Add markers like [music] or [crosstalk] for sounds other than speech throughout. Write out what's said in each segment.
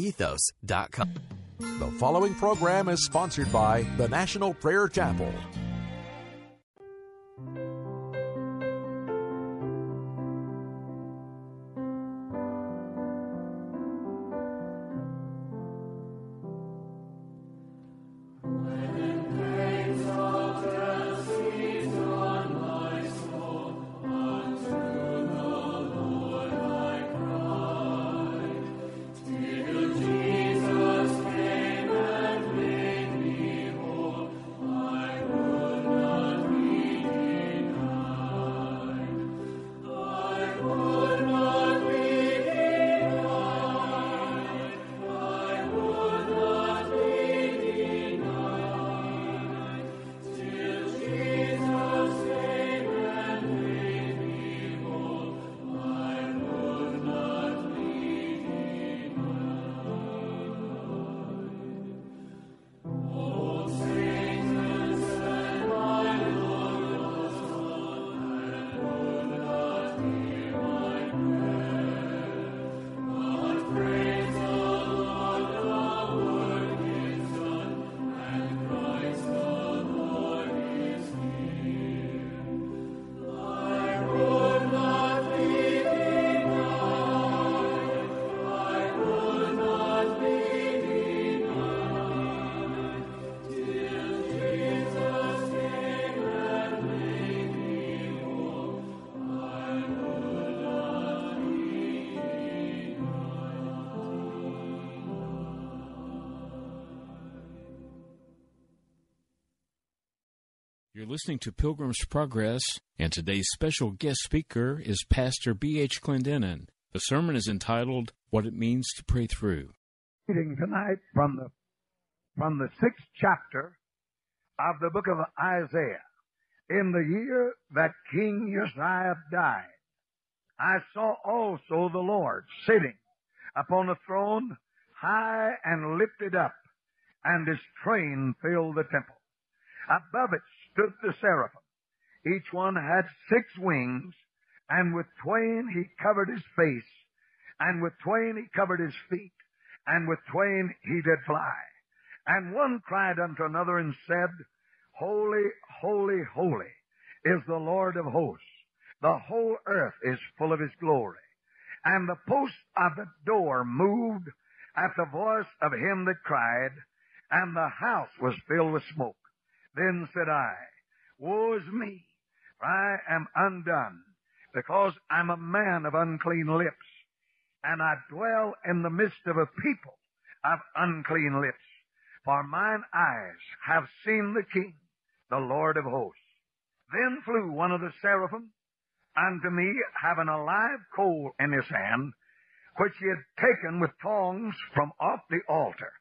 Ethos.com. The following program is sponsored by the National Prayer Chapel. Listening to Pilgrim's Progress, and today's special guest speaker is Pastor B.H. Clendennen. The sermon is entitled What It Means to Pray Through. Reading tonight from the from the sixth chapter of the book of Isaiah. In the year that King Uzziah died, I saw also the Lord sitting upon a throne high and lifted up, and his train filled the temple. Above it stood the seraphim. Each one had six wings, and with twain he covered his face, and with twain he covered his feet, and with twain he did fly. And one cried unto another and said, Holy, holy, holy is the Lord of hosts. The whole earth is full of his glory. And the posts of the door moved at the voice of him that cried, and the house was filled with smoke. Then said I, Woe is me, for I am undone, because I'm a man of unclean lips, and I dwell in the midst of a people of unclean lips. For mine eyes have seen the King, the Lord of hosts. Then flew one of the seraphim unto me, having a live coal in his hand, which he had taken with tongs from off the altar.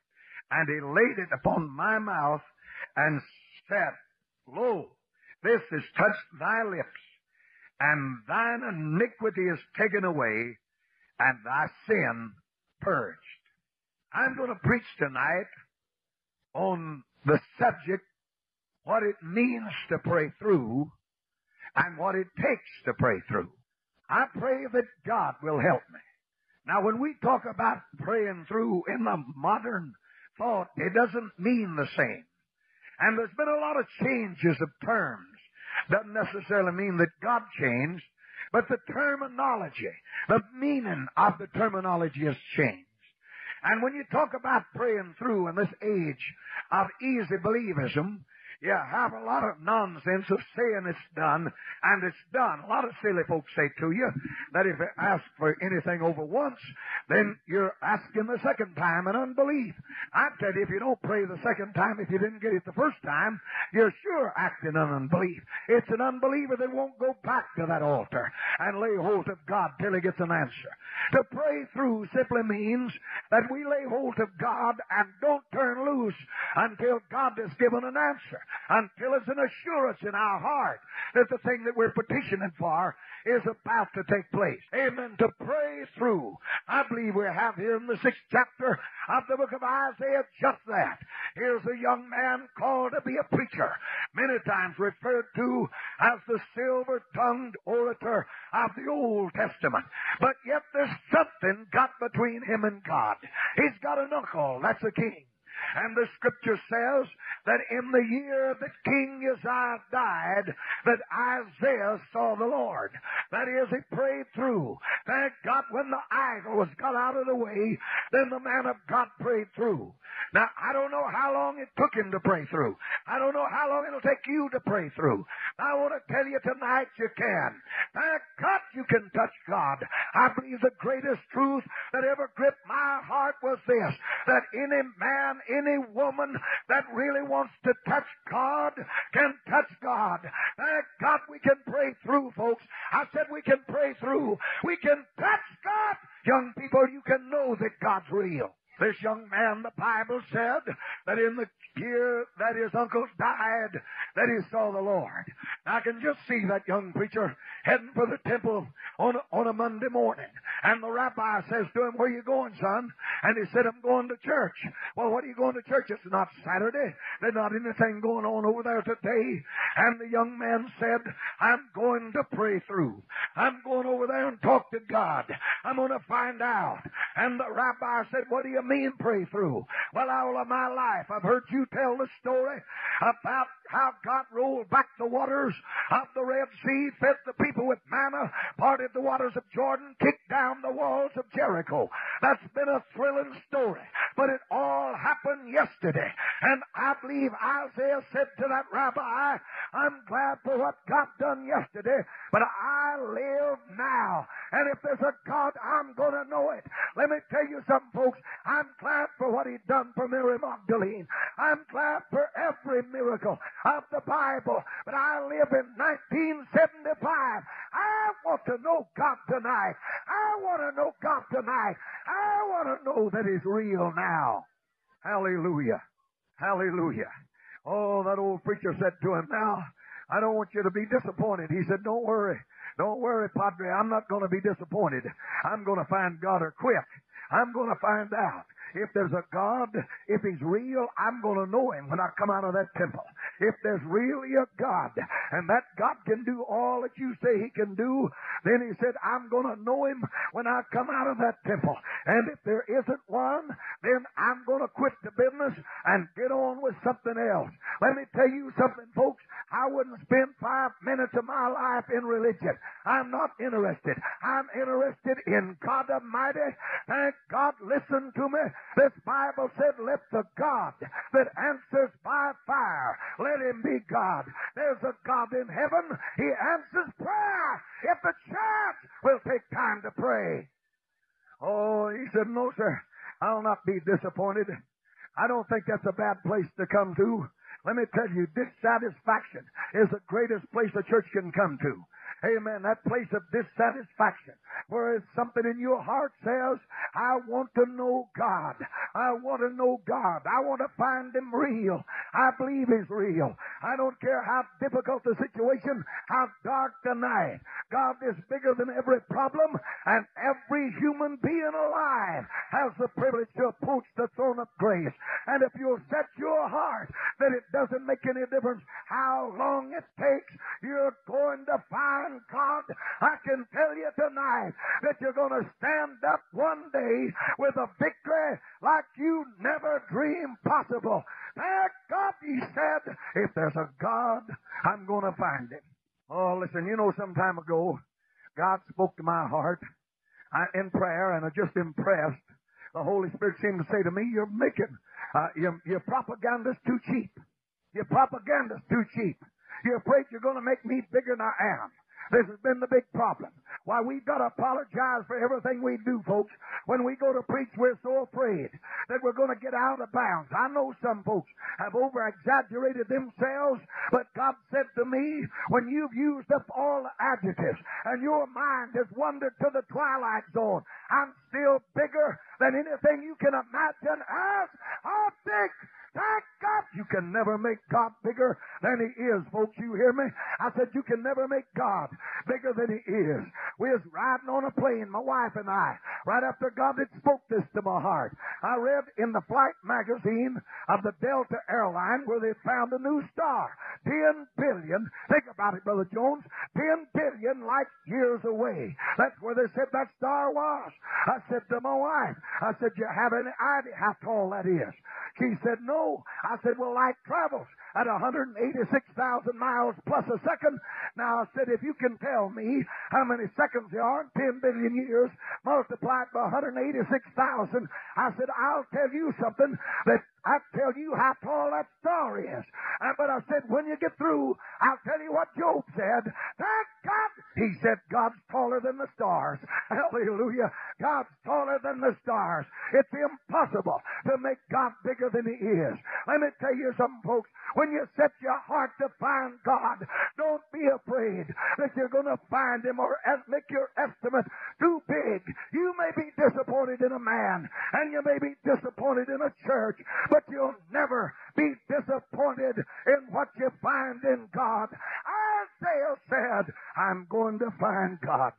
And he laid it upon my mouth, and said, Lo, this has touched thy lips, and thine iniquity is taken away, and thy sin purged. I'm going to preach tonight on the subject, what it means to pray through, and what it takes to pray through. I pray that God will help me. Now, when we talk about praying through in the modern thought, it doesn't mean the same. And there's been a lot of changes of terms. Doesn't necessarily mean that God changed, but the terminology, the meaning of the terminology has changed. And when you talk about praying through in this age of easy believism, You have a lot of nonsense of saying it's done, and it's done. A lot of silly folks say to you that if you ask for anything over once, then you're asking the second time in unbelief. I tell you, if you don't pray the second time, if you didn't get it the first time, you're sure acting in unbelief. It's an unbeliever that won't go back to that altar and lay hold of God till he gets an answer. To pray through simply means that we lay hold of God and don't turn loose until God has given an answer until it's an assurance in our heart that the thing that we're petitioning for is about to take place. Amen. To pray through. I believe we have here in the sixth chapter of the book of Isaiah just that. Here's a young man called to be a preacher, many times referred to as the silver-tongued orator of the Old Testament. But yet there's something got between him and God. He's got an uncle, that's a king. And the scripture says that in the year that King Uzziah died, that Isaiah saw the Lord. That is, he prayed through. Thank God when the idol was got out of the way, then the man of God prayed through. Now, I don't know how long it took him to pray through. I don't know how long it'll take you to pray through. I want to tell you tonight you can. Thank God you can touch God. I believe the greatest truth that ever gripped my heart was this, that any man, any woman that really wants to touch God can touch God. Thank God we can pray through, folks. I said we can pray through. We can touch God. Young people, you can know that God's real. This young man, the Bible said that in the year that his uncle died, that he saw the Lord. I can just see that young preacher heading for the temple on a, on a Monday morning. And the rabbi says to him, where you going, son? And he said, I'm going to church. Well, what are you going to church? It's not Saturday. There's not anything going on over there today. And the young man said, I'm going to pray through. I'm going over there and talk to God. I'm going to find out. And the rabbi said, what do you mean pray through? Well, all of my life I've heard you tell the story about how God rolled back the waters of the Red Sea, fed the people with manna, parted the waters of Jordan, kicked down the walls of Jericho. That's been a thrilling story. But it all happened yesterday. And I believe Isaiah said to that rabbi, I'm glad for what God done yesterday, but I live now. And if there's a God, I'm going to know it. Let me tell you something, folks. I'm glad for what he done for Mary Magdalene. I'm glad for every miracle of the Bible. But I live in 1975. I want to know God tonight. I want to know God tonight. I want to know that He's real now. Hallelujah. Hallelujah. Oh, that old preacher said to him, now, I don't want you to be disappointed. He said, don't worry. Don't worry, Padre. I'm not going to be disappointed. I'm going to find God or quit. I'm going to find out. If there's a God, if He's real, I'm going to know Him when I come out of that temple. If there's really a God, and that God can do all that you say He can do, then He said, I'm going to know Him when I come out of that temple. And if there isn't one, then I'm going to quit the business and get on with something else. Let me tell you something, folks. I wouldn't spend five minutes of my life in religion. I'm not interested. I'm interested in God Almighty. Thank God, listen to me. This Bible said, let the God that answers by fire, let him be God. There's a God in heaven. He answers prayer if the church will take time to pray. Oh, he said, no, sir. I'll not be disappointed. I don't think that's a bad place to come to. Let me tell you, dissatisfaction is the greatest place a church can come to. Amen. That place of dissatisfaction where something in your heart says, I want to know God. I want to know God. I want to find Him real. I believe He's real. I don't care how difficult the situation, how dark the night. God is bigger than every problem and every human being alive has the privilege to approach the throne of grace. And if you'll set your heart that it doesn't make any difference how long it takes, you're going to find God. I can tell you tonight that you're going to stand up one day with a victory like you never dreamed possible. Thank God he said, if there's a God, I'm going to find him. Oh, listen, you know, some time ago, God spoke to my heart in prayer, and I just impressed. The Holy Spirit seemed to say to me, "You're making uh, your, your propaganda's too cheap." Your propaganda's too cheap. You're afraid you're going to make me bigger than I am. This has been the big problem. Why, we've got to apologize for everything we do, folks. When we go to preach, we're so afraid that we're going to get out of bounds. I know some folks have over exaggerated themselves, but God said to me, when you've used up all the adjectives and your mind has wandered to the twilight zone, I'm still bigger than anything you can imagine as how big Thank God you can never make God bigger than He is, folks. You hear me? I said you can never make God bigger than He is. We was riding on a plane, my wife and I, right after God had spoke this to my heart. I read in the flight magazine of the Delta airline where they found a new star. Ten billion, think about it, Brother Jones, ten billion light years away. That's where they said that star was. I said to my wife, I said, you have any idea how tall that is? She said, no. I said, well, light travels at 186,000 miles plus a second. Now, I said, if you can tell me how many seconds there are in 10 billion years multiplied by 186,000, I said, I'll tell you something that I tell you how tall that star is. Uh, but I said, when you get through, I'll tell you what Job said. Thank God. He said, God's taller than the stars. [laughs] Hallelujah. God's taller than the stars. It's impossible to make God bigger than He is. Let me tell you something, folks. When you set your heart to find God, don't be afraid that you're going to find Him or make your estimate too big. You may be disappointed in a man, and you may be disappointed in a church, but you'll never be disappointed in what you find in God. Isaiah said, I'm going to find God.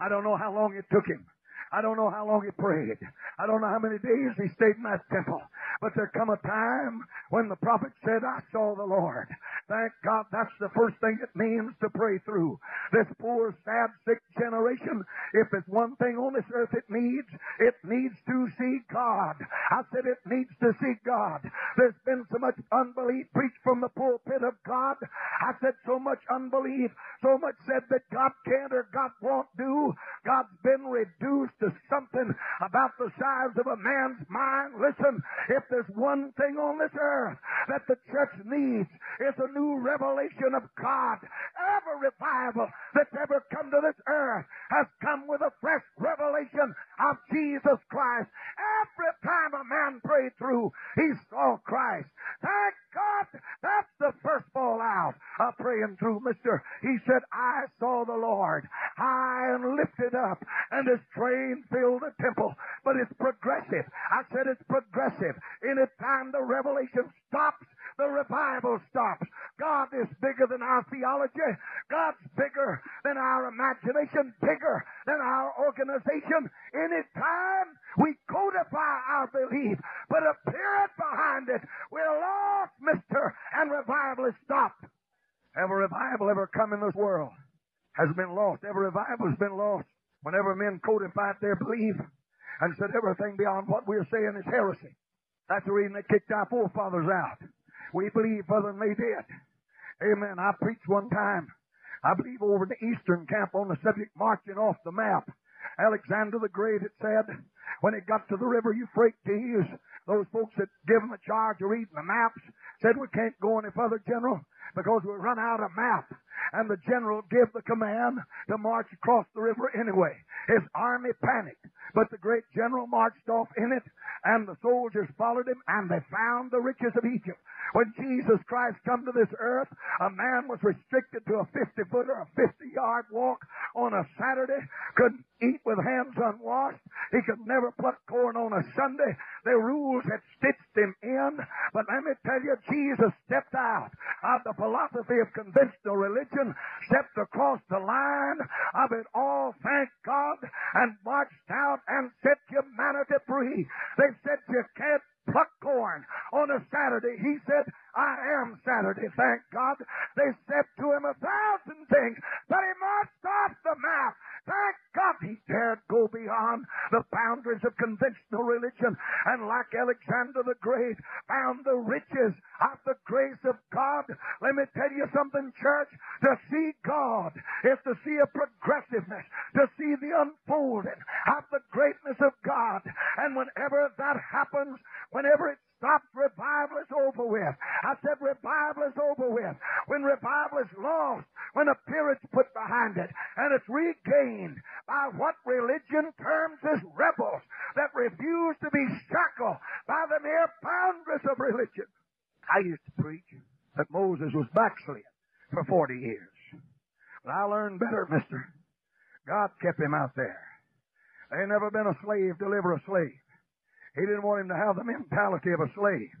I don't know how long it took him. I don't know how long he prayed. I don't know how many days he stayed in that temple. But there come a time when the prophet said, I saw the Lord. Thank God that's the first thing it means to pray through. This poor, sad, sick generation, if it's one thing on this earth it needs, it needs to see God. I said it needs to see God. There's been so much unbelief preached from the pulpit of God. I said so much unbelief, so much said that God can't or God won't do. God's been reduced to something about the size of a man's mind. Listen, if there's one thing on this earth that the church needs, it's a new revelation of God. Every revival that's ever come to this earth has come with a fresh revelation of Jesus Christ. Every time a man prayed through, he saw Christ. Thank God that's the first fallout of praying through, mister. He said, I saw the Lord high and lifted up, and his train filled the temple. But it's progressive. I said it's progressive. Any time the revelation stops, the revival stops. God is bigger than our theology. God's bigger than our imagination, bigger than our organization. Anytime we codify our belief, but a period behind it, we're lost, mister, and revival is stopped. Every revival ever come in this world has been lost. Every revival has been lost. Whenever men codified their belief and said everything beyond what we're saying is heresy. That's the reason they kicked our forefathers out. We believe Brother May did. Amen. I preached one time. I believe over in the Eastern camp on the subject marching off the map. Alexander the Great had said, when it got to the river Euphrates, those folks that give given the charge of reading the maps said we can't go any further, General, because we run out of map. And the general gave the command to march across the river anyway. His army panicked, but the great general marched off in it, and the soldiers followed him, and they found the riches of Egypt. When Jesus Christ come to this earth, a man was restricted to a 50 foot or a 50 yard walk on a Saturday, couldn't eat with hands unwashed. He could never pluck corn on a Sunday. The rules had stitched him in. But let me tell you, Jesus stepped out of the philosophy of conventional religion, stepped across the line of it all, thank God, and marched out and set humanity free. They said you can't pluck corn on a Saturday. He said, I am Saturday, thank God. They said to him a thousand things, but he marched off the map. Thank God he dared go beyond the boundaries of conventional religion and like Alexander the Great found the riches of the grace of God. Let me tell you something, church. To see God is to see a progressiveness, to see the unfolding of the greatness of God. And whenever that happens, whenever it stops, revival is over with. I said revival is over with. When revival is lost, when a period's put behind it, and it's regained by what religion terms as rebels that refuse to be shackled by the mere boundaries of religion. I used to preach that Moses was backslid for 40 years. But I learned better, mister. God kept him out there. There ain't never been a slave deliver a slave. He didn't want him to have the mentality of a slave.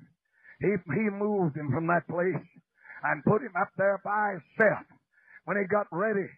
He, he moved him from that place and put him up there by himself. When he got ready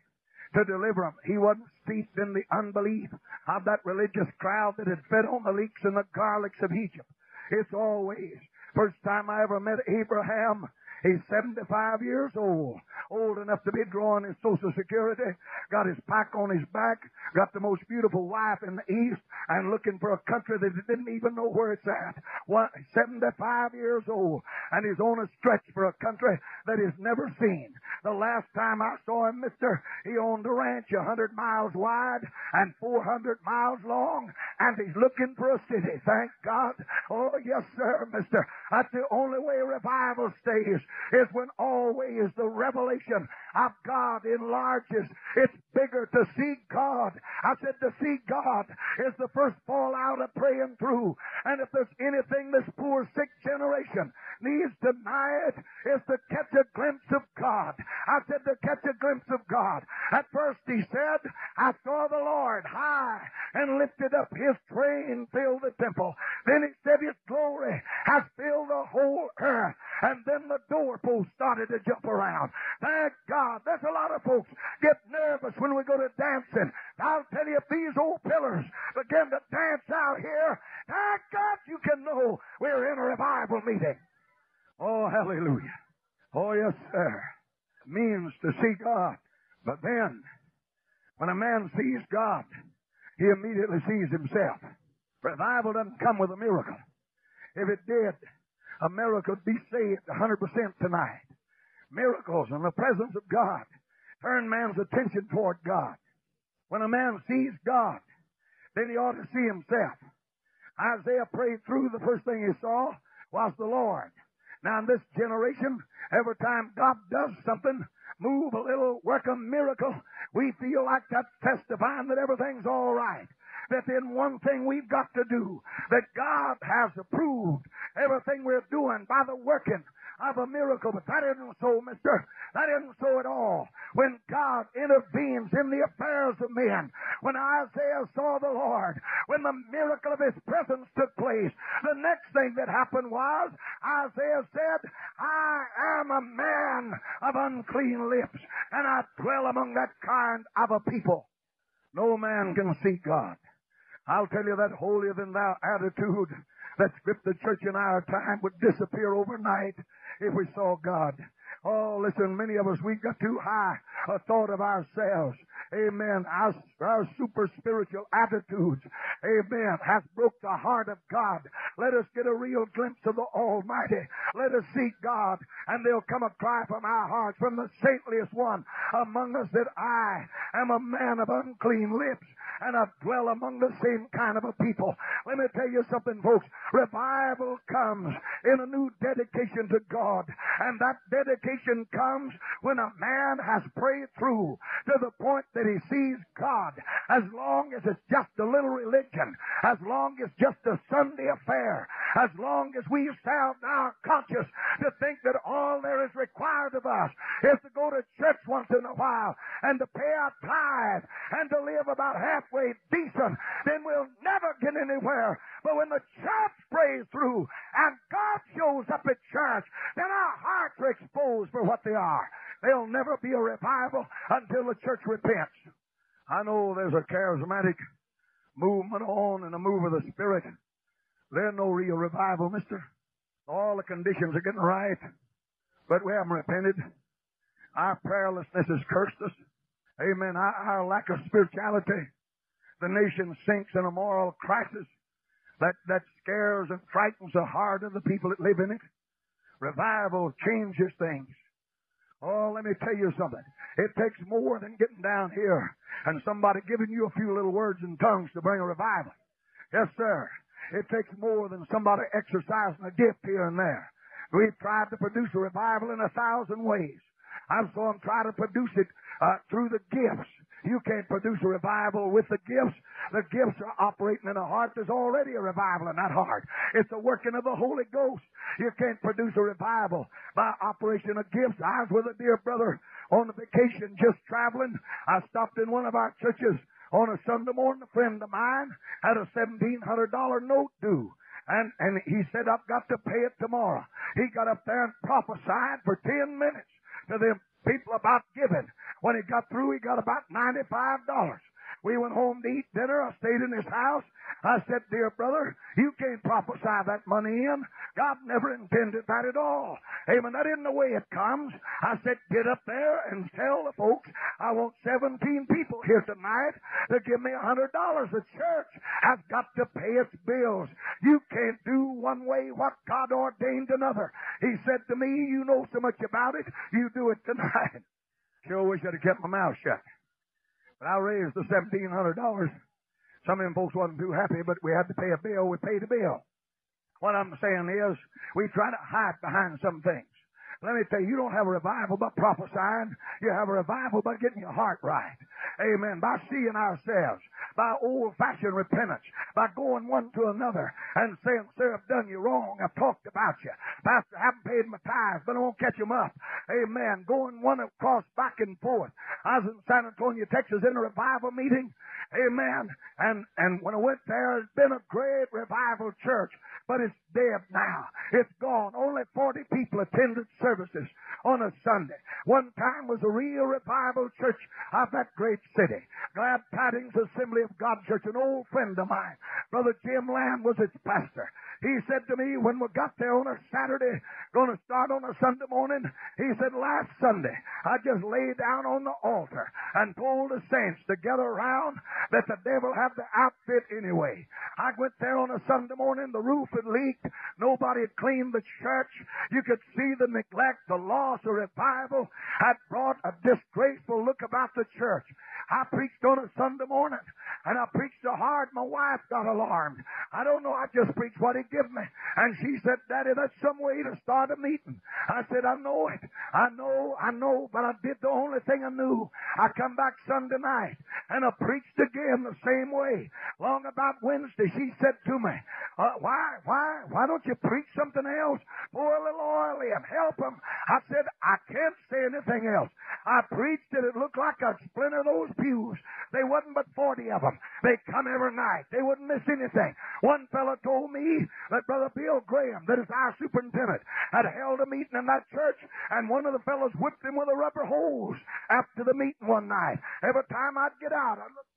to deliver him, he wasn't steeped in the unbelief of that religious crowd that had fed on the leeks and the garlics of Egypt. It's always, first time I ever met Abraham, He's 75 years old, old enough to be drawing his Social Security, got his pack on his back, got the most beautiful wife in the East, and looking for a country that he didn't even know where it's at. What, 75 years old, and he's on a stretch for a country that he's never seen. The last time I saw him, mister, he owned a ranch a 100 miles wide and 400 miles long, and he's looking for a city. Thank God. Oh, yes, sir, mister. That's the only way revival stays is when always the revelation of God enlarges. It's bigger to see God. I said to see God is the first fallout of praying through. And if there's anything this poor sick generation needs tonight is to catch a glimpse of God. I said to catch a glimpse of God. At first he said, I saw the Lord high and lifted up his train filled the temple. Then he said his glory has filled the whole earth. And then the doorpost started to jump around. Thank God. There's a lot of folks get nervous when we go to dancing. I'll tell you, if these old pillars begin to dance out here, thank God you can know we're in a revival meeting. Oh, hallelujah. Oh, yes, sir. Means to see God. But then, when a man sees God, he immediately sees himself. Revival doesn't come with a miracle. If it did, America would be saved 100% tonight. Miracles and the presence of God turn man's attention toward God. When a man sees God, then he ought to see himself. Isaiah prayed through the first thing he saw was the Lord. Now in this generation, every time God does something, move a little, work a miracle, we feel like that's testifying that everything's all right. That then one thing we've got to do, that God has approved everything we're doing by the working of a miracle. But that isn't so, mister. That isn't so at all. When God intervenes in the affairs of men, when Isaiah saw the Lord, when the miracle of his presence took place, the next thing that happened was Isaiah said, I am a man of unclean lips, and I dwell among that kind of a people. No man can see God. I'll tell you that holier than thou attitude that gripped the church in our time would disappear overnight if we saw God. Oh, listen, many of us, we've got too high a thought of ourselves. Amen. Our, our super spiritual attitudes, amen, has broke the heart of God. Let us get a real glimpse of the Almighty. Let us seek God, and there'll come a cry from our hearts, from the saintliest one among us, that I am a man of unclean lips, and I dwell among the same kind of a people. Let me tell you something, folks. Revival comes in a new dedication to God, and that dedication comes when a man has prayed through to the point that he sees God. As long as it's just a little religion, as long as just a Sunday affair, as long as we sound our conscience to think that all there is required of us is to go to church once in a while and to pay our tithe and to live about halfway decent, then we'll never get anywhere. But when the church prays through and God shows up at church, then our hearts are exposed for what they are. There'll never be a revival until the church repents. I know there's a charismatic movement on and a move of the Spirit. There's no real revival, mister. All the conditions are getting right, but we haven't repented. Our prayerlessness has cursed us. Amen. Our, our lack of spirituality the nation sinks in a moral crisis that, that scares and frightens the heart of the people that live in it. Revival changes things. Oh, let me tell you something. It takes more than getting down here and somebody giving you a few little words in tongues to bring a revival. Yes, sir. It takes more than somebody exercising a gift here and there. We've tried to produce a revival in a thousand ways. I saw them try to produce it uh, through the gifts. You can't produce a revival with the gifts. The gifts are operating in a heart. There's already a revival in that heart. It's the working of the Holy Ghost. You can't produce a revival by operation of gifts. I was with a dear brother on a vacation just traveling. I stopped in one of our churches on a Sunday morning. A friend of mine had a $1,700 note due. And, and he said, I've got to pay it tomorrow. He got up there and prophesied for 10 minutes to them people about giving. When he got through, he got about $95. We went home to eat dinner. I stayed in his house. I said, dear brother, you can't prophesy that money in. God never intended that at all. Amen. That isn't the way it comes. I said, get up there and tell the folks I want 17 people here tonight to give me a $100. The church has got to pay its bills. You can't do one way what God ordained another. He said to me, you know so much about it, you do it tonight. [laughs] Sure wish I'd have kept my mouth shut. But I raised the seventeen hundred dollars. Some of them folks wasn't too happy, but we had to pay a bill. We paid a bill. What I'm saying is, we try to hide behind some things. Let me tell you, you don't have a revival by prophesying. You have a revival by getting your heart right. Amen. By seeing ourselves by old fashioned repentance, by going one to another and saying, Sir, I've done you wrong. I've talked about you. Pastor, I haven't paid my tithes, but I won't catch them up. Amen. Going one across back and forth. I was in San Antonio, Texas in a revival meeting. Amen. And, and when I went there, it's been a great revival church, but it's dead now. It's gone. Only 40 people attended services on a Sunday. One time was a real revival church of that great city. Glad Tidings Assembly of God Church, an old friend of mine. Brother Jim Lamb was its pastor. He said to me when we got there on a Saturday, going to start on a Sunday morning, he said, last Sunday, I just lay down on the altar and told the saints to gather around that the devil had the outfit anyway. I went there on a Sunday morning, the roof had leaked, nobody had cleaned the church. You could see the neglect, the loss of revival had brought a disgraceful look about the church. I preached on a Sunday morning and I preached so hard my wife got alarmed. I don't know, I just preached what he give me. And she said, Daddy, that's some way to start a meeting. I said, I know it. I know, I know, but I did the only thing I knew. I come back Sunday night and I preached again the same way. Long about Wednesday, she said to me, uh, why, why, why don't you preach something else? Pour a little oil in, help him. I said, I can't say anything else. I preached it. It looked like a splinter those pews. They wasn't but 40 of them. They come every night. They wouldn't miss anything. One fellow told me that Brother Bill Graham, that is our superintendent, had held a meeting in that church, and one of the fellows whipped him with a rubber hose after the meeting one night. Every time I'd get out, I'd look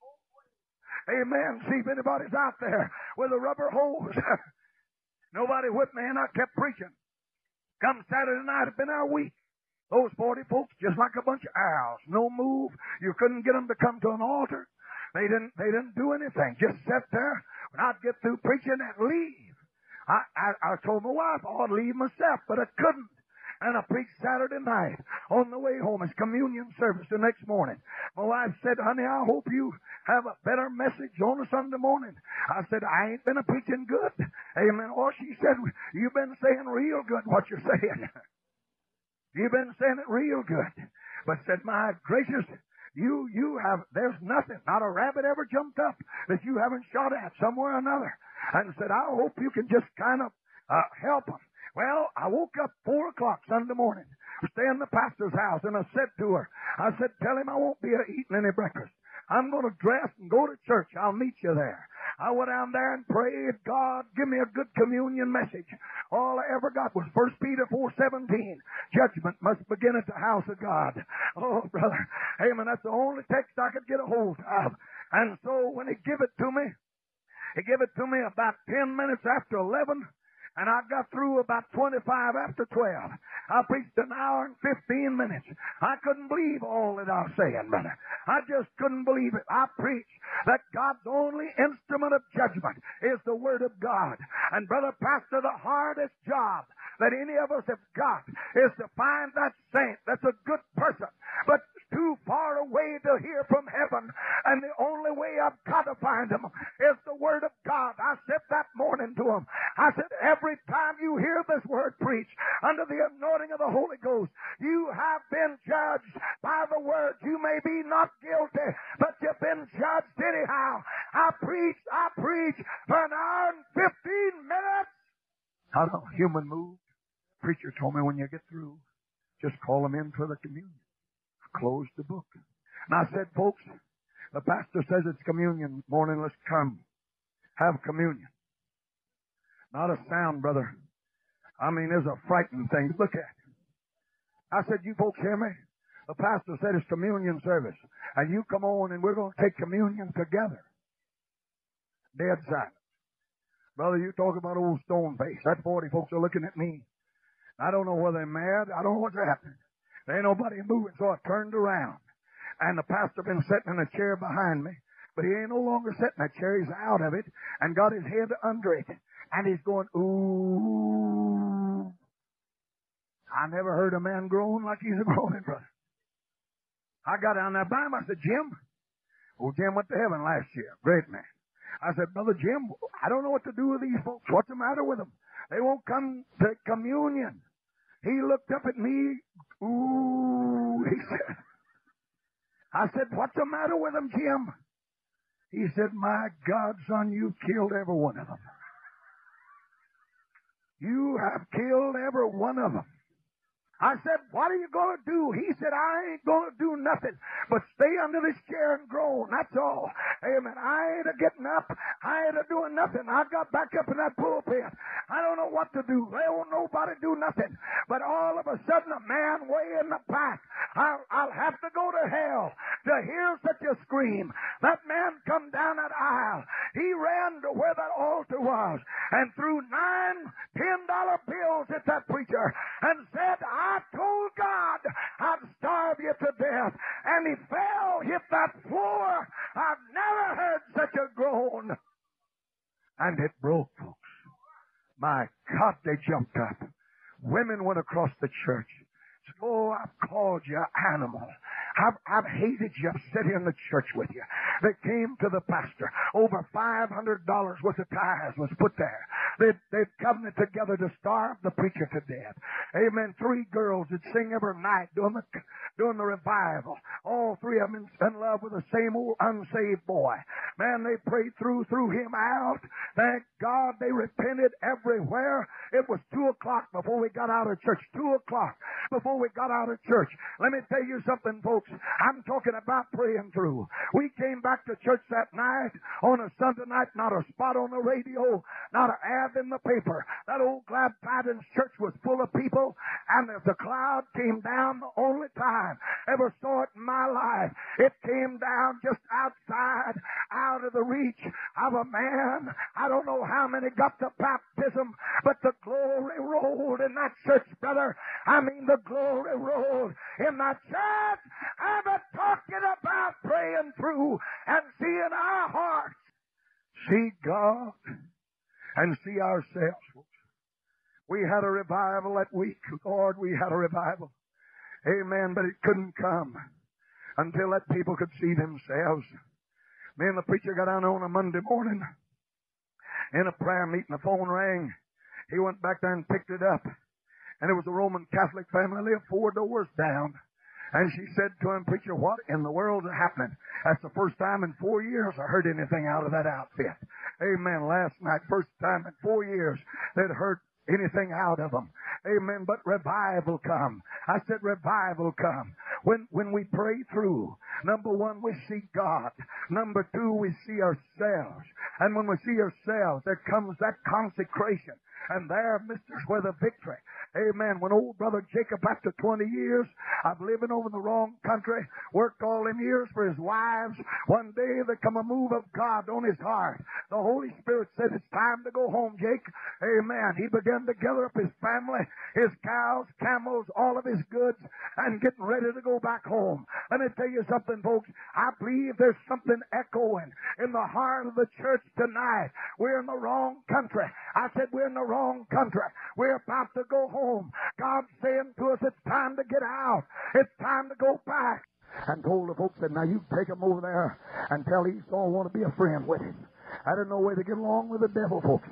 Amen. See if anybody's out there with a rubber hose. [laughs] Nobody whipped me, and I kept preaching. Come Saturday night, it's been our week. Those 40 folks, just like a bunch of owls, no move. You couldn't get them to come to an altar. They didn't, they didn't do anything. Just sat there. When I'd get through preaching and leave. I, I, I told my wife I ought to leave myself, but I couldn't. And I preached Saturday night on the way home. It's communion service the next morning. My wife said, honey, I hope you have a better message on a Sunday morning. I said, I ain't been a preaching good. Amen. Or she said, you've been saying real good what you're saying. [laughs] you've been saying it real good. But said, my gracious, you, you have, there's nothing, not a rabbit ever jumped up that you haven't shot at somewhere or another and said, I hope you can just kind of uh, help them. Well, I woke up four o'clock Sunday morning, stay in the pastor's house, and I said to her, I said, tell him I won't be eating any breakfast. I'm going to dress and go to church. I'll meet you there. I went down there and prayed, God, give me a good communion message. All I ever got was 1 Peter 4.17. Judgment must begin at the house of God. Oh, brother. Amen. That's the only text I could get a hold of. And so when he give it to me, he gave it to me about 10 minutes after 11. And I got through about 25 after 12. I preached an hour and 15 minutes. I couldn't believe all that I was saying, brother. I just couldn't believe it. I preached that God's only instrument of judgment is the Word of God. And brother pastor, the hardest job that any of us have got is to find that saint that's a good person, but too far away to hear from heaven. And the only way I've got to find them is the Word of God. I said that morning to them. I said, every time you hear this word preached under the anointing of the Holy Ghost, you have been judged by the Word. You may be not guilty, but you've been judged anyhow. I preached, I preached for an hour and 15 minutes. The human moved. Preacher told me when you get through, just call them in for the communion closed the book. And I said, folks, the pastor says it's communion morning. Let's come. Have communion. Not a sound, brother. I mean, there's a frightening thing to look at. I said, you folks hear me? The pastor said it's communion service. And you come on and we're going to take communion together. Dead silence. Brother, you talk about old stone face. That 40 folks are looking at me. I don't know whether they're mad. I don't know what's happening. There ain't nobody moving, so I turned around. And the pastor been sitting in a chair behind me. But he ain't no longer sitting in that chair. He's out of it and got his head under it. And he's going, ooh. I never heard a man groan like he's a [laughs] groaning, brother. I got down there by him. I said, Jim. Oh, Jim went to heaven last year. Great man. I said, Brother Jim, I don't know what to do with these folks. What's the matter with them? They won't come to communion. He looked up at me. Ooh, he said. I said, what's the matter with them, Jim? He said, my God, son, you've killed every one of them. You have killed every one of them. I said, what are you going to do? He said, I ain't going to do nothing but stay under this chair and groan. That's all. Amen. I ain't a getting up. I ain't a doing nothing. I got back up in that pulpit. I don't know what to do. They won't nobody do nothing. But all of a sudden, a man way in the back, I'll, I'll have to go to hell to hear such a scream. That man come down that aisle. He ran to where that altar was and threw nine ten dollar bills at that preacher and said, I told God I'd starve you to death. And he fell, hit that floor. I've never heard such a groan. And it broke, folks. My God, they jumped up. Women went across the church. Said, oh, I've called you animal. I've, I've hated you. I've sat here in the church with you. They came to the pastor. Over $500 worth of tithes was put there. They'd, they'd covenanted together to starve the preacher to death. Amen. Three girls would sing every night during the, during the revival. All three of them in love with the same old unsaved boy. Man, they prayed through, threw him out. Thank God they repented everywhere. It was two o'clock before we got out of church. Two o'clock before we got out of church. Let me tell you something, folks. I'm talking about praying through. We came back to church that night on a Sunday night, not a spot on the radio, not an ad in the paper. That old Glad church was full of people, and as the cloud came down, the only time ever saw it in my life, it came down just outside, out of the reach of a man. I don't know how many got the baptism, but the glory rolled in that church, brother. I mean, the glory rolled in that church. I'm talking about praying through and seeing our hearts see God [clears throat] and see ourselves. We had a revival that week. Lord, we had a revival. Amen. But it couldn't come until that people could see themselves. Me and the preacher got down on a Monday morning in a prayer meeting. The phone rang. He went back there and picked it up. And it was a Roman Catholic family lived four doors down. And she said to him, Preacher, what in the world is happening? That's the first time in four years I heard anything out of that outfit. Amen. Last night, first time in four years they'd heard anything out of them. Amen. But revival come. I said revival come. When, when we pray through, number one, we see God. Number two, we see ourselves. And when we see ourselves, there comes that consecration. And there, misters, where the victory. Amen. When old brother Jacob, after 20 years of living over in the wrong country, worked all them years for his wives, one day there come a move of God on his heart. The Holy Spirit said, it's time to go home, Jake. Amen. He began to gather up his family, his cows, camels, all of his goods, and getting ready to go back home. Let me tell you something, folks. I believe there's something echoing in the heart of the church tonight. We're in the wrong country. I said we're in the wrong country. We're about to go home. God's saying to us, it's time to get out. It's time to go back. And told the folks that now you take him over there and tell Esau I want to be a friend with him. I didn't know where to get along with the devil, folks.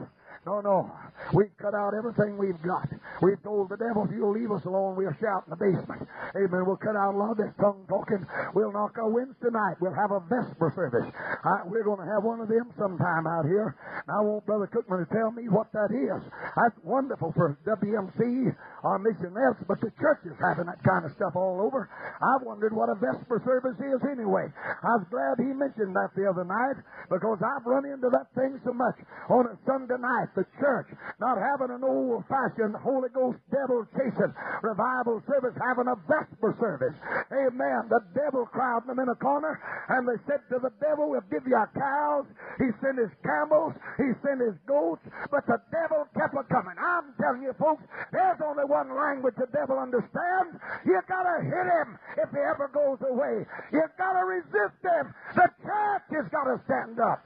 No, no. We've cut out everything we've got. We've told the devil, if you'll leave us alone, we'll shout in the basement. Amen. We'll cut out a lot of this tongue talking. We'll knock our Wednesday night. We'll have a Vesper service. I, we're going to have one of them sometime out here. Now, I want Brother Cookman to tell me what that is. That's wonderful for WMC, our missionaries, but the church is having that kind of stuff all over. I wondered what a Vesper service is anyway. I was glad he mentioned that the other night because I've run into that thing so much on a Sunday night the church, not having an old fashioned Holy Ghost devil chasing revival service, having a Vesper service. Amen. The devil crowding them in a corner, and they said to the devil, We'll give you our cows. He sent his camels, he sent his goats, but the devil kept a coming. I'm telling you, folks, there's only one language the devil understands. You gotta hit him if he ever goes away. You gotta resist him. The church has gotta stand up.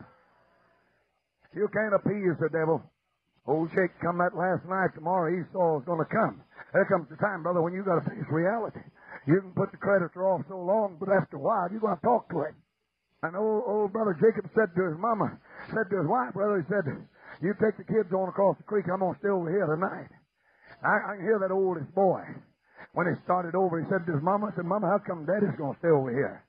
You can't appease the devil. Old Jake come that last night. Tomorrow Esau's going to come. There comes the time, brother, when you got to face reality. You can put the creditor off so long, but after a while, you're going to talk to him. And old, old brother Jacob said to his mama, said to his wife, brother, he said, you take the kids on across the creek. I'm going to stay over here tonight. I, I can hear that oldest boy. When he started over, he said to his mama, I said, Mama, how come daddy's going to stay over here?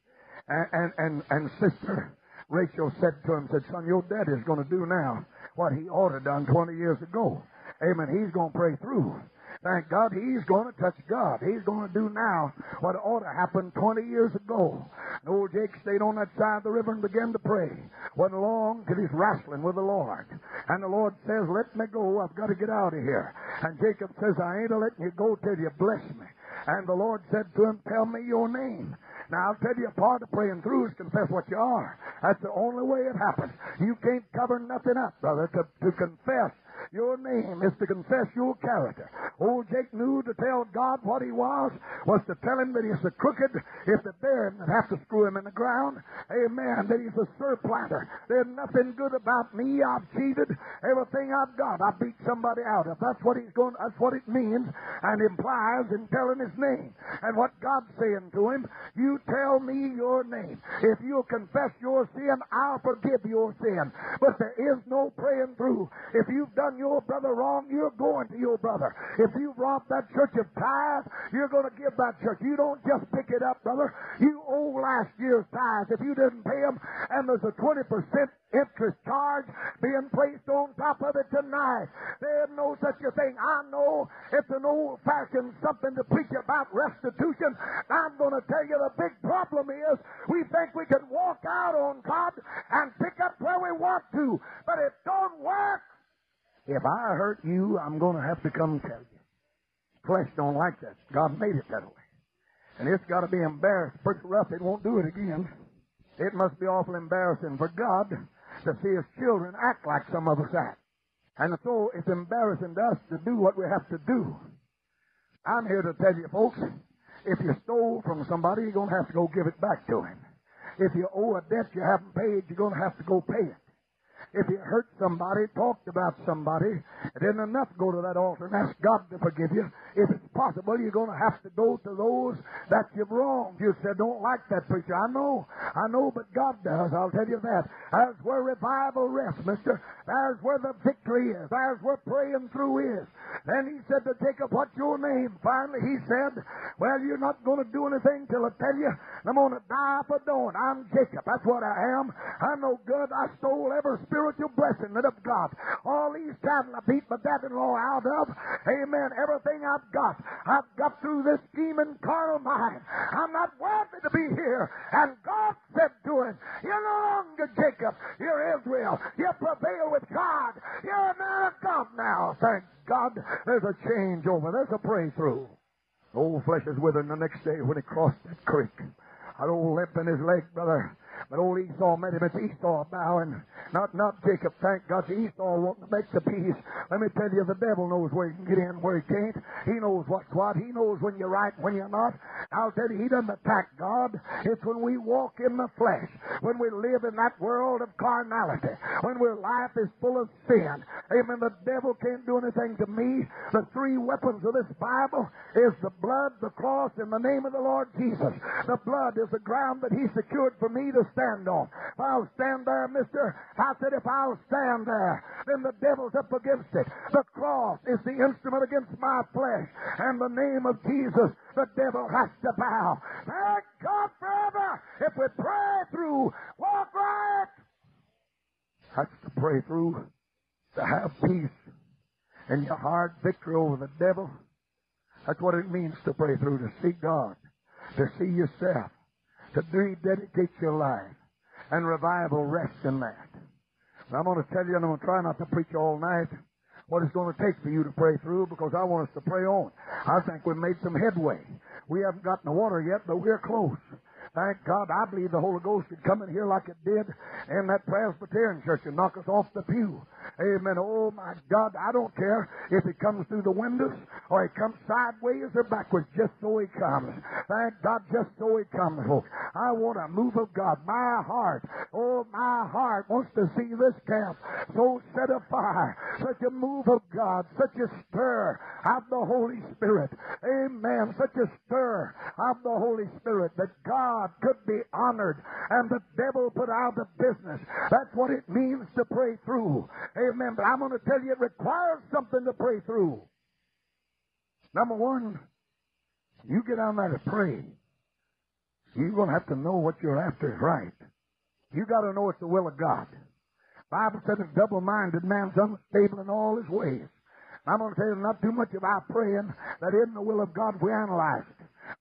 And, and, and, and sister Rachel said to him, said, son, your daddy's going to do now what he ought to done 20 years ago. Amen. He's going to pray through. Thank God he's going to touch God. He's going to do now what ought to happen 20 years ago. And old Jake stayed on that side of the river and began to pray. Wasn't long till he's wrestling with the Lord. And the Lord says, let me go. I've got to get out of here. And Jacob says, I ain't a letting you go till you bless me. And the Lord said to him, tell me your name. Now, I'll tell you, a part of praying through is confess what you are. That's the only way it happens. You can't cover nothing up, brother, to, to confess your name is to confess your character. Old Jake knew to tell God what he was, was to tell him that he's a crooked, if they bury him, they'd have to screw him in the ground. Amen. That he's a supplanter. There's nothing good about me. I've cheated everything I've got. I beat somebody out. If that's what he's going, that's what it means and implies in telling his name. And what God's saying to him, you tell me your name. If you'll confess your sin, I'll forgive your sin. But there is no praying through. If you've done your brother wrong, you're going to your brother. If you robbed that church of tithe, you're going to give that church. You don't just pick it up, brother. You owe last year's tithes. If you didn't pay them, and there's a 20% interest charge being placed on top of it tonight. There's no such a thing. I know it's an old fashioned something to preach about restitution. I'm going to tell you the big problem is we think we can walk out on God and pick up where we want to, but it don't work. If I hurt you, I'm going to have to come tell you. Flesh don't like that. God made it that way. And it's got to be embarrassed. Pretty rough. It won't do it again. It must be awful embarrassing for God to see his children act like some of us act. And so it's embarrassing to us to do what we have to do. I'm here to tell you, folks, if you stole from somebody, you're going to have to go give it back to him. If you owe a debt you haven't paid, you're going to have to go pay it. If you hurt somebody, talked about somebody, isn't enough go to that altar and ask God to forgive you. If it's possible, you're going to have to go to those that you've wronged. You said, don't like that preacher. I know. I know, but God does. I'll tell you that. That's where revival rests, mister. There's where the victory is. There's where praying through is. Then he said to Jacob, what's your name? Finally, he said, well, you're not going to do anything till I tell you. I'm going to die for doing. I'm Jacob. That's what I am. I'm no good. I stole every spirit spiritual blessing that of God. All these times I beat my dad-in-law out of. Amen. Everything I've got, I've got through this demon carnal mind. I'm not worthy to be here. And God said to him, You're no longer Jacob. You're Israel. You prevail with God. You're a man of God now. Thank God. There's a change over. There's a breakthrough. Old flesh is withering the next day when he crossed that creek. That old limp in his leg, brother. But old Esau met him. It's Esau bowing. Not not Jacob, thank God. Esau to make the peace. Let me tell you, the devil knows where he can get in, where he can't. He knows what's what. He knows when you're right, when you're not. I'll tell you, he doesn't attack God. It's when we walk in the flesh, when we live in that world of carnality, when our life is full of sin. Amen. The devil can't do anything to me. The three weapons of this Bible is the blood, the cross, and the name of the Lord Jesus. The blood is the ground that he secured for me to stand on. If I'll stand there, mister, I said, if I'll stand there, then the devil's up against it. The cross is the instrument against my flesh. And the name of Jesus, the devil has to bow. Thank God forever. If we pray through, walk right. That's to pray through, to have peace in your heart, victory over the devil. That's what it means to pray through, to see God, to see yourself, to rededicate your life, and revival rests in that. I'm going to tell you, and I'm going to try not to preach all night, what it's going to take for you to pray through because I want us to pray on. I think we've made some headway. We haven't gotten the water yet, but we're close. Thank God, I believe the Holy Ghost could come in here like it did in that Presbyterian church and knock us off the pew. Amen. Oh my God, I don't care if it comes through the windows or it comes sideways or backwards, just so it comes. Thank God, just so it comes, folks. I want a move of God. My heart, oh my heart wants to see this camp so set afire. Such a move of God, such a stir of the Holy Spirit. Amen. Such a stir of the Holy Spirit that God could be honored and the devil put out of business. That's what it means to pray through. Amen. But I'm going to tell you, it requires something to pray through. Number one, you get on there to pray. You're going to have to know what you're after is right. You got to know it's the will of God. Bible said a double-minded man's unstable in all his ways. I'm going to tell you not too much about praying that in the will of God we analyze.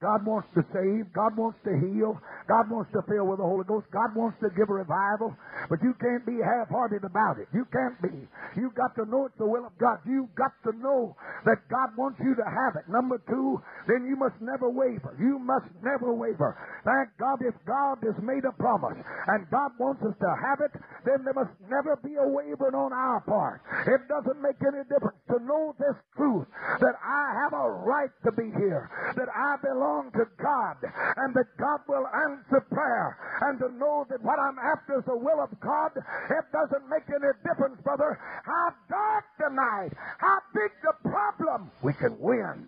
God wants to save. God wants to heal. God wants to fill with the Holy Ghost. God wants to give a revival. But you can't be half-hearted about it. You can't be. You've got to know it's the will of God. You've got to know that God wants you to have it. Number two, then you must never waver. You must never waver. Thank God if God has made a promise and God wants us to have it, then there must never be a wavering on our part. It doesn't make any difference to know this truth that I have a right to be here, that I belong to God, and that God will answer prayer, and to know that what I'm after is the will of God. It doesn't make any difference, brother, how dark the night, how big the problem, we can win.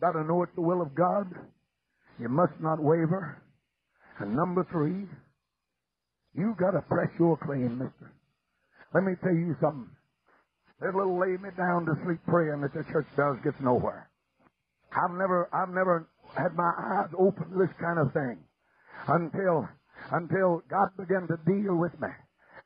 Got to know it's the will of God. You must not waver. And number three, you got to press your claim, mister. Let me tell you something. That little lay me down to sleep praying that the church does gets nowhere. I've never, I've never had my eyes open to this kind of thing until, until God began to deal with me.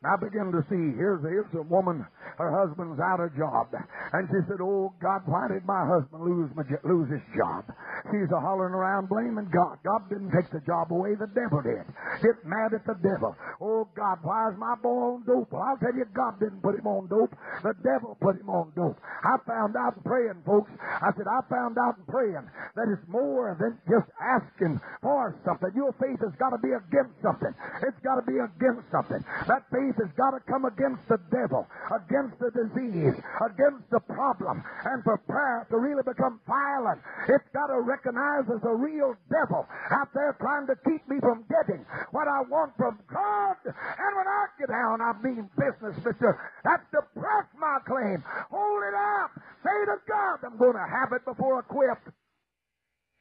And I began to see, here's, here's a woman, her husband's out of job. And she said, oh God, why did my husband lose, my, lose his job? She's a hollering around blaming God. God didn't take the job away, the devil did. Get mad at the devil. Oh God, why is my boy on dope? Well, I'll tell you, God didn't put him on dope. The devil put him on dope. I found out in praying, folks. I said, I found out in praying that it's more than just asking for something. Your faith has got to be against something. It's got to be against something. That faith has got to come against the devil, against the disease, against the problem. And for prayer to really become violent, it's got to recognize there's a real devil out there trying to keep me from getting what I want from God. And when I get down, I mean business, mister. That's to press my claim. Hold it up. Say to God, I'm going to have it before I quit.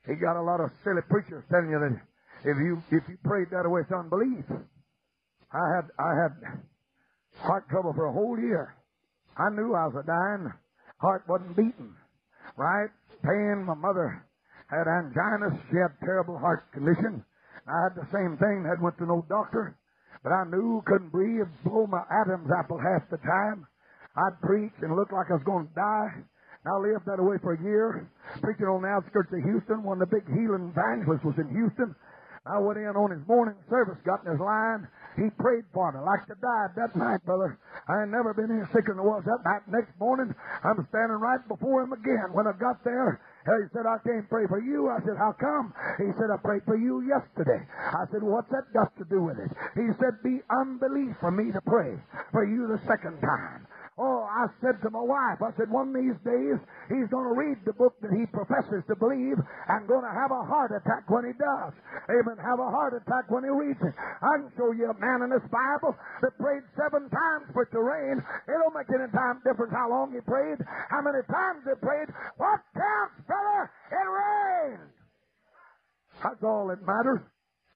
He got a lot of silly preachers telling you that if you if you prayed that away, it's unbelief. I had I had heart trouble for a whole year. I knew I was a dying. Heart wasn't beating. Right? Pain. My mother had angina. She had terrible heart condition. I had the same thing. Had went to no doctor. But I knew, couldn't breathe, blow my Adam's apple half the time. I'd preach and look like I was going to die. I lived that way for a year, preaching on the outskirts of Houston. One of the big healing evangelists was in Houston. I went in on his morning service, got in his line. He prayed for me like to die that night, brother. I ain't never been any sicker than I was that night. Next morning, I'm standing right before him again. When I got there, he said, I can't pray for you. I said, how come? He said, I prayed for you yesterday. I said, what's that got to do with it? He said, be unbelief for me to pray for you the second time. Oh, I said to my wife, I said, one of these days, he's going to read the book that he professes to believe and going to have a heart attack when he does. Amen. Have a heart attack when he reads it. I can show you a man in this Bible that prayed seven times for it to rain. It don't make any time difference how long he prayed, how many times he prayed. What counts, brother? It rained. That's all that matters.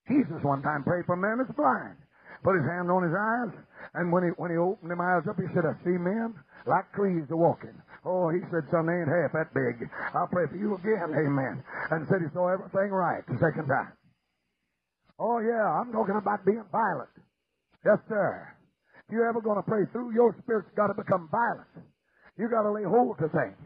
Jesus one time prayed for a man that's blind. Put his hand on his eyes, and when he when he opened them eyes up, he said, I see men like trees a walking. Oh, he said, son, they ain't half that big. I'll pray for you again, amen. And said he saw everything right the second time. Oh, yeah, I'm talking about being violent. Yes, sir. If you're ever going to pray through, your spirit's got to become violent. You got to lay hold to things.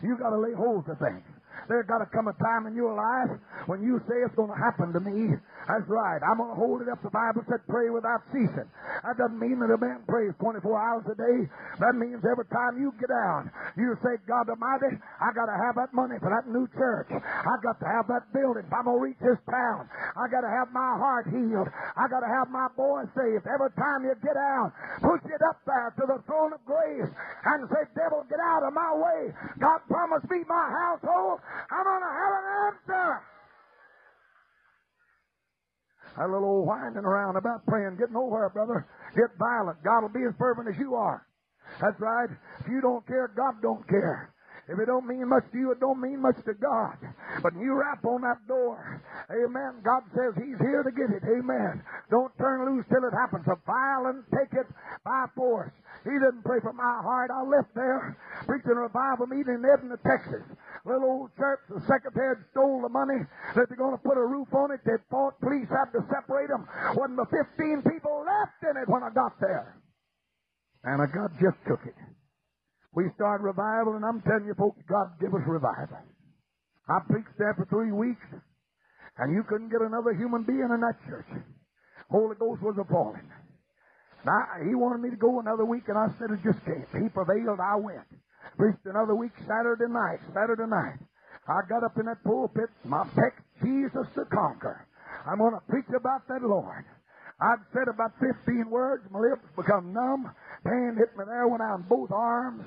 You got to lay hold to things. There's got to come a time in your life when you say it's going to happen to me. That's right. I'm going to hold it up. The Bible said pray without ceasing. That doesn't mean that a man prays 24 hours a day. That means every time you get down, you say, God Almighty, I got to have that money for that new church. I got to have that building. If I'm going to reach this town, I got to have my heart healed. I got to have my boy saved. Every time you get down, push it up there to the throne of grace and say, devil, get out of my way. God promised me my household. I'm going to have an answer. That little old winding around about praying, getting nowhere, brother. Get violent. God will be as fervent as you are. That's right. If you don't care, God don't care. If it don't mean much to you, it don't mean much to God. But when you rap on that door, amen, God says He's here to get it. Amen. Don't turn loose till it happens. A violent take it by force. He didn't pray for my heart. I left there preaching a revival meeting in Edna, Texas. Little old church, the secretary stole the money that they're going to put a roof on it. They fought. Police had to separate them. Wasn't but 15 people left in it when I got there. And God just took it. We start revival, and I'm telling you, folks, God give us revival. I preached there for three weeks, and you couldn't get another human being in that church. Holy Ghost was falling. Now, he wanted me to go another week, and I said, I just can't. He prevailed, I went. Preached another week Saturday night, Saturday night. I got up in that pulpit, my pick, Jesus the Conqueror. I'm going to preach about that Lord. I'd said about 15 words, my lips become numb. Pain hit me there, went out in both arms.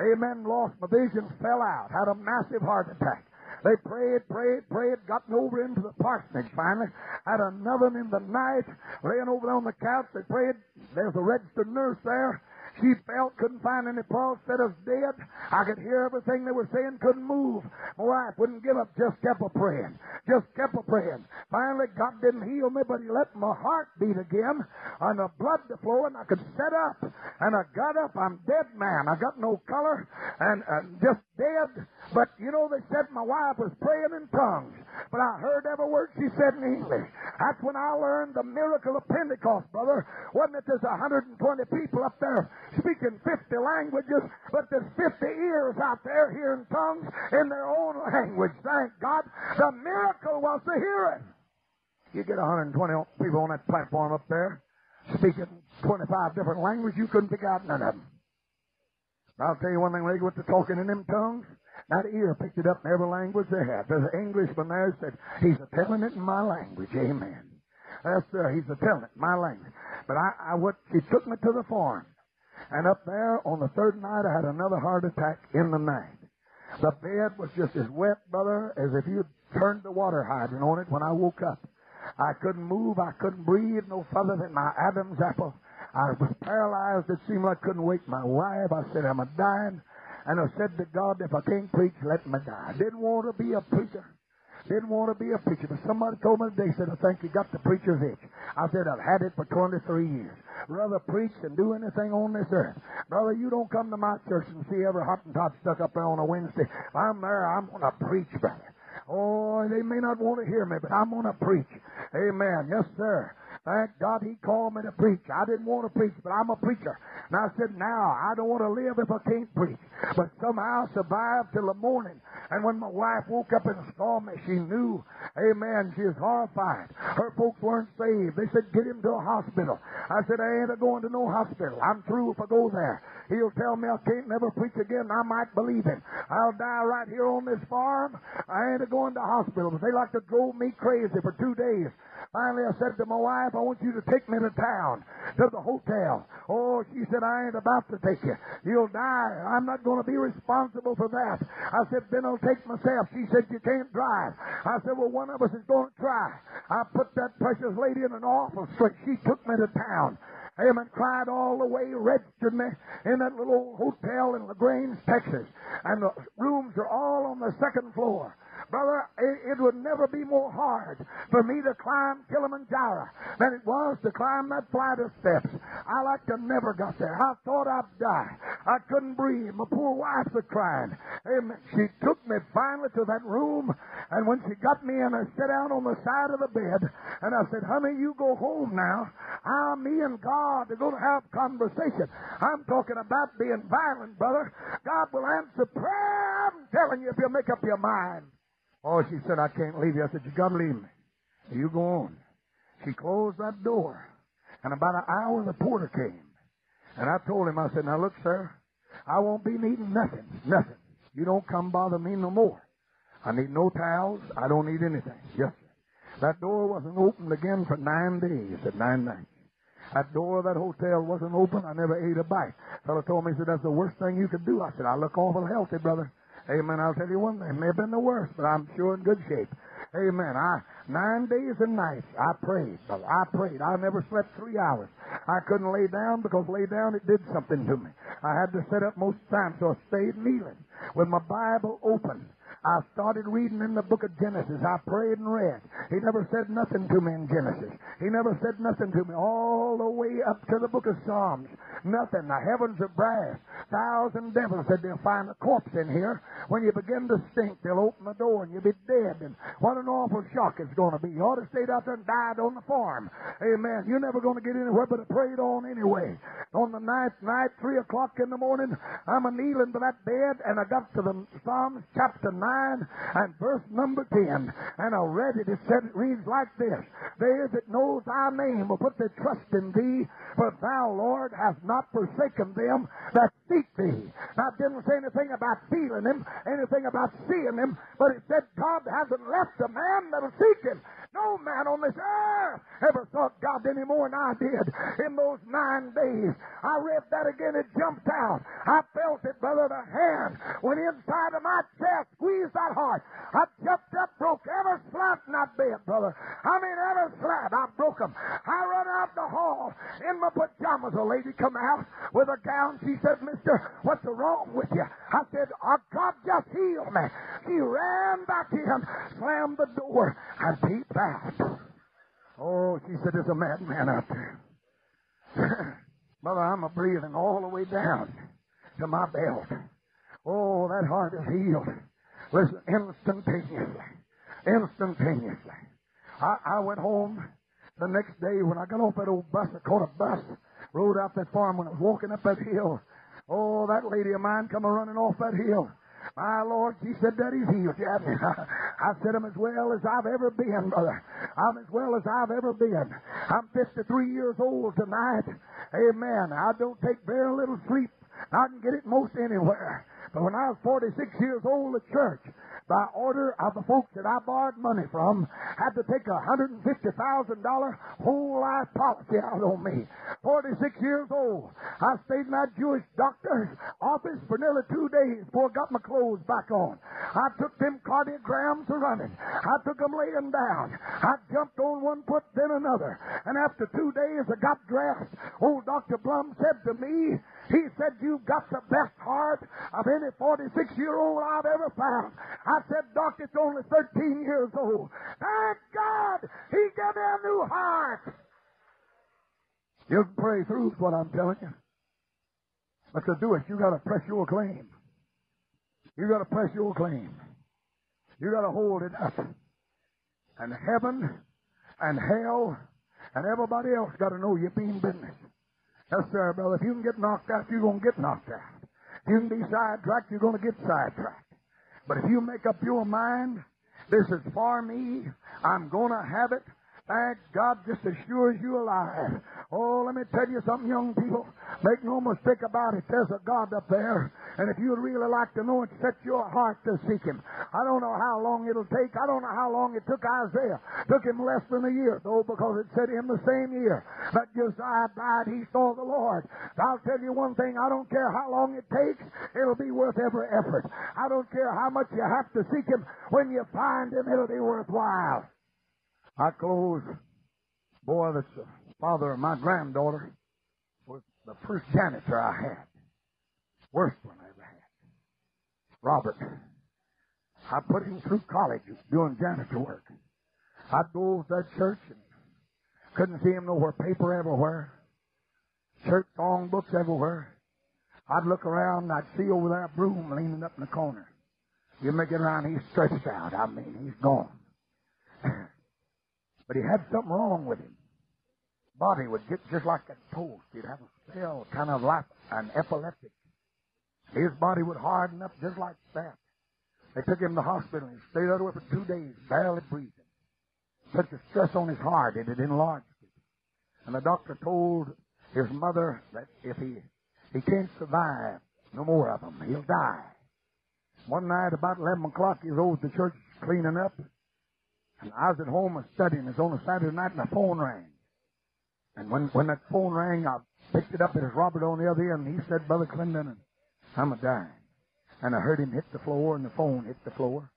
Amen. Lost my vision, fell out, had a massive heart attack. They prayed, prayed, prayed, gotten over into the parsonage finally. Had another in the night, laying over there on the couch. They prayed. There's a registered nurse there. She felt, couldn't find any pulse, said was dead. I could hear everything they were saying, couldn't move. My wife wouldn't give up, just kept a praying. Just kept a praying. Finally, God didn't heal me, but He let my heart beat again, and the blood to flow, and I could set up. And I got up. I'm dead man. I got no color, and uh, just dead. But you know, they said my wife was praying in tongues, but I heard every word she said in English. That's when I learned the miracle of Pentecost, brother. Wasn't it there's 120 people up there speaking 50 languages, but there's 50 ears out there hearing tongues in their own language. Thank God. The miracle was the hearing. You get 120 people on that platform up there speaking 25 different languages, you couldn't pick out none of them. I'll tell you one thing, when they went to talking in them tongues, that ear picked it up in every language they had. There's an Englishman there said, he's a telling it in my language. Amen. That's there. He's a telling it in my language. But I, I what, he took me to the farm. And up there on the third night, I had another heart attack in the night. The bed was just as wet, brother, as if you'd turned the water hydrant on it when I woke up. I couldn't move. I couldn't breathe no further than my Adam's apple. I was paralyzed. It seemed like I couldn't wake my wife. I said, I'm a dying. And I said to God, if I can't preach, let me die. I didn't want to be a preacher. Didn't want to be a preacher. But somebody told me today, said, I think you got the preacher's itch. I said, I've had it for 23 years. Rather preach than do anything on this earth. Brother, you don't come to my church and see every Hottentot stuck up there on a Wednesday. If I'm there, I'm going to preach, brother. Oh, they may not want to hear me, but I'm going to preach. Amen. Yes, sir. Thank God he called me to preach. I didn't want to preach, but I'm a preacher. And I said, now, I don't want to live if I can't preach. But somehow I survived till the morning. And when my wife woke up and saw me, she knew, amen, she was horrified. Her folks weren't saved. They said, get him to a hospital. I said, I ain't a going to no hospital. I'm through if I go there. He'll tell me I can't never preach again. I might believe him. I'll die right here on this farm. I ain't a going to hospital. They like to drove me crazy for two days. Finally, I said to my wife, I want you to take me to town, to the hotel. Oh, she said, I ain't about to take you. You'll die. I'm not going to be responsible for that. I said, then I'll take myself. She said, you can't drive. I said, well, one of us is going to try. I put that precious lady in an awful strait. She took me to town. Amen. Cried all the way, registered me in that little hotel in LaGrange, Texas. And the rooms are all on the second floor. Brother, it, it, would never be more hard for me to climb Kilimanjaro than it was to climb that flight of steps. I like to never got there. I thought I'd die. I couldn't breathe. My poor wife was crying. Amen. She took me finally to that room, and when she got me in, I sat down on the side of the bed, and I said, honey, you go home now. I, me and God are going to have conversation. I'm talking about being violent, brother. God will answer prayer. I'm telling you if you make up your mind. Oh, she said, I can't leave you. I said, you gotta leave me. You go on. She closed that door. And about an hour, the porter came. And I told him, I said, now look, sir, I won't be needing nothing. Nothing. You don't come bother me no more. I need no towels. I don't need anything. Yes, sir. That door wasn't opened again for nine days. At nine nights. That door of that hotel wasn't open. I never ate a bite. Fellow told me, he said, that's the worst thing you could do. I said, I look awful healthy, brother. Amen. I'll tell you one thing. It may have been the worst, but I'm sure in good shape. Amen. I nine days and nights I prayed. I prayed. I never slept three hours. I couldn't lay down because lay down it did something to me. I had to sit up most times, so I stayed kneeling with my Bible open. I started reading in the book of Genesis. I prayed and read. He never said nothing to me in Genesis. He never said nothing to me all the way up to the book of Psalms. Nothing. The heavens are brass. Thousand devils said they'll find a corpse in here. When you begin to stink, they'll open the door and you'll be dead. And what an awful shock it's going to be. You ought to stayed out there and died on the farm. Amen. You're never going to get anywhere but to prayed on anyway. On the ninth night, three o'clock in the morning, I'm a kneeling to that bed and I got to the Psalms chapter 9 and verse number 10. And I read it. It said, it reads like this. They that knows thy name will put their trust in thee, for thou, Lord, hast not forsaken them that seek thee. Now, it didn't say anything about feeling him, anything about seeing him, but it said God hasn't left a man that'll seek him. No man on this earth ever sought God any more than I did in those nine days. I read that again, it jumped out. I felt it, brother, the hand went inside of my chest, squeezed that heart. I jumped up, broke every slat in that bed, brother. I mean, every slat, I broke them. I run out the hall in my pajamas. A lady come out with a gown. She said, Mister, what's wrong with you? I said, oh, God just healed me. She ran back in, slammed the door, and peeped out. Oh, she said, there's a madman out there. [laughs] Mother, I'm a breathing all the way down to my belt. Oh, that heart is healed. Listen, instantaneously. Instantaneously. I, I went home the next day when I got off that old bus. I caught a bus, rode out that farm when I was walking up that hill. Oh, that lady of mine come a running off that hill. My Lord, she said that he's healed. Yeah, I said I'm as well as I've ever been, brother. I'm as well as I've ever been. I'm 53 years old tonight. Amen. I don't take very little sleep. I can get it most anywhere. But when I was 46 years old, the church by order of the folks that I borrowed money from, had to take a $150,000 whole life policy out on me. 46 years old. I stayed in that Jewish doctor's office for nearly two days before I got my clothes back on. I took them cardiograms to running. I took them laying down. I jumped on one foot, then another. And after two days, I got dressed. Old Dr. Blum said to me, he said, you've got the best heart of any 46 year old I've ever found. I said, Doc, it's only 13 years old. Thank God he gave me a new heart. You can pray through is what I'm telling you. But to do it, you gotta press your claim. You gotta press your claim. You gotta hold it up. And heaven and hell And everybody else got to know you mean business. Yes, sir, brother. If you can get knocked out, you're going to get knocked out. If you can be sidetracked, you're going to get sidetracked. But if you make up your mind, this is for me, I'm going to have it, Thank God, just as sure as you're alive. Oh, let me tell you something, young people. Make no mistake about it. There's a God up there. And if you'd really like to know it, set your heart to seek Him. I don't know how long it'll take. I don't know how long it took Isaiah. Took him less than a year, though, because it said in the same year that Josiah died, he saw the Lord. I'll tell you one thing. I don't care how long it takes. It'll be worth every effort. I don't care how much you have to seek Him. When you find Him, it'll be worthwhile. I close. Boy, that's the father of my granddaughter was the first janitor I had. Worst one I ever had. Robert. I put him through college doing janitor work. I'd go to that church and couldn't see him nowhere. Paper everywhere. Church song books everywhere. I'd look around and I'd see over there a broom leaning up in the corner. You make it around, he's stretched out. I mean, he's gone. [laughs] But he had something wrong with him. Body would get just like a toast. He'd have a spell, kind of like an epileptic. His body would harden up just like that. They took him to the hospital and he stayed out there for two days, barely breathing. Such a stress on his heart, it enlarged it. And the doctor told his mother that if he he can't survive no more of them, he'll die. One night about eleven o'clock, he was over at the church cleaning up, and I was at home studying. It was on a Saturday night, and the phone rang. And when when that phone rang, I picked it up. It was Robert on the other end, he said, "Brother Clendennen, I'm a dying." And I heard him hit the floor, and the phone hit the floor.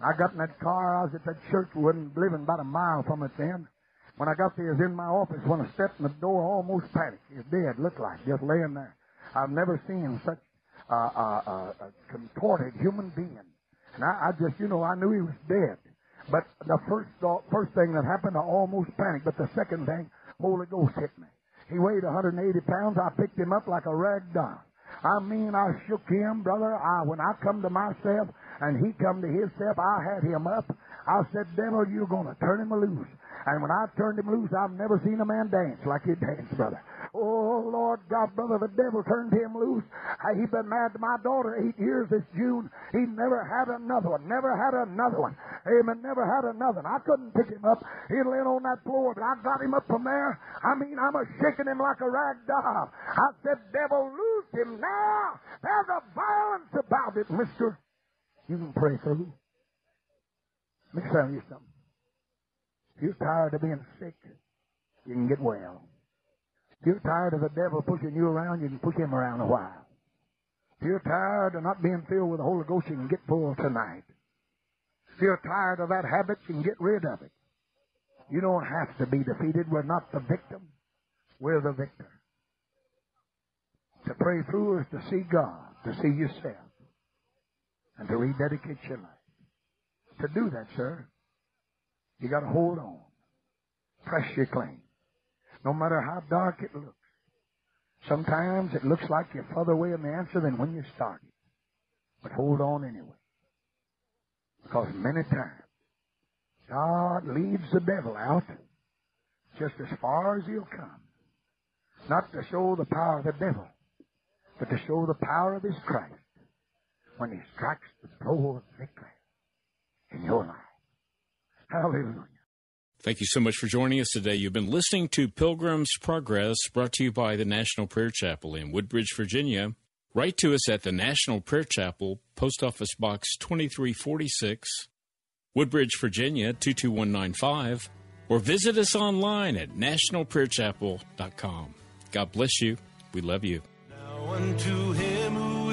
I got in that car. I was at that church. We wasn't living about a mile from it then. When I got there, he was in my office. When I stepped in the door, almost panicked. He was dead, looked like, just laying there. I've never seen such uh, uh, uh, a contorted human being. And I, I just, you know, I knew he was dead. But the first thought, first thing that happened, I almost panicked. But the second thing, Holy Ghost hit me. He weighed 180 pounds. I picked him up like a rag doll. I mean, I shook him, brother. I, when I come to myself and he come to himself, I had him up. I said, devil, you're going to turn him loose. And when I turned him loose, I've never seen a man dance like he danced, brother. Oh, Lord God, brother, the devil turned him loose. He been mad to my daughter eight years this June. He never had another one. Never had another one. Amen. Never had another one. I couldn't pick him up. He'd laying on that floor, but I got him up from there. I mean, I'm a shaking him like a rag doll. I said, devil, loose him now. There's a violence about it, mister. You can pray through. Let me tell you something. If you're tired of being sick, you can get well. If you're tired of the devil pushing you around, you can push him around a while. If you're tired of not being filled with the Holy Ghost, you can get full tonight. If you're tired of that habit, you can get rid of it. You don't have to be defeated. We're not the victim. We're the victor. To pray through is to see God, to see yourself, and to rededicate your life. To do that, sir, you got to hold on. Press your claim no matter how dark it looks. Sometimes it looks like you're further away in the answer than when you started. But hold on anyway. Because many times, God leads the devil out just as far as he'll come. Not to show the power of the devil, but to show the power of his Christ when he strikes the blow of victory in your life. Hallelujah. Thank you so much for joining us today. You've been listening to Pilgrim's Progress, brought to you by the National Prayer Chapel in Woodbridge, Virginia. Write to us at the National Prayer Chapel, Post Office Box 2346, Woodbridge, Virginia 22195, or visit us online at nationalprayerchapel.com. God bless you. We love you.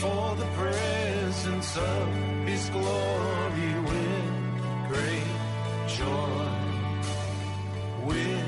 before the presence of his glory with great joy. Jesus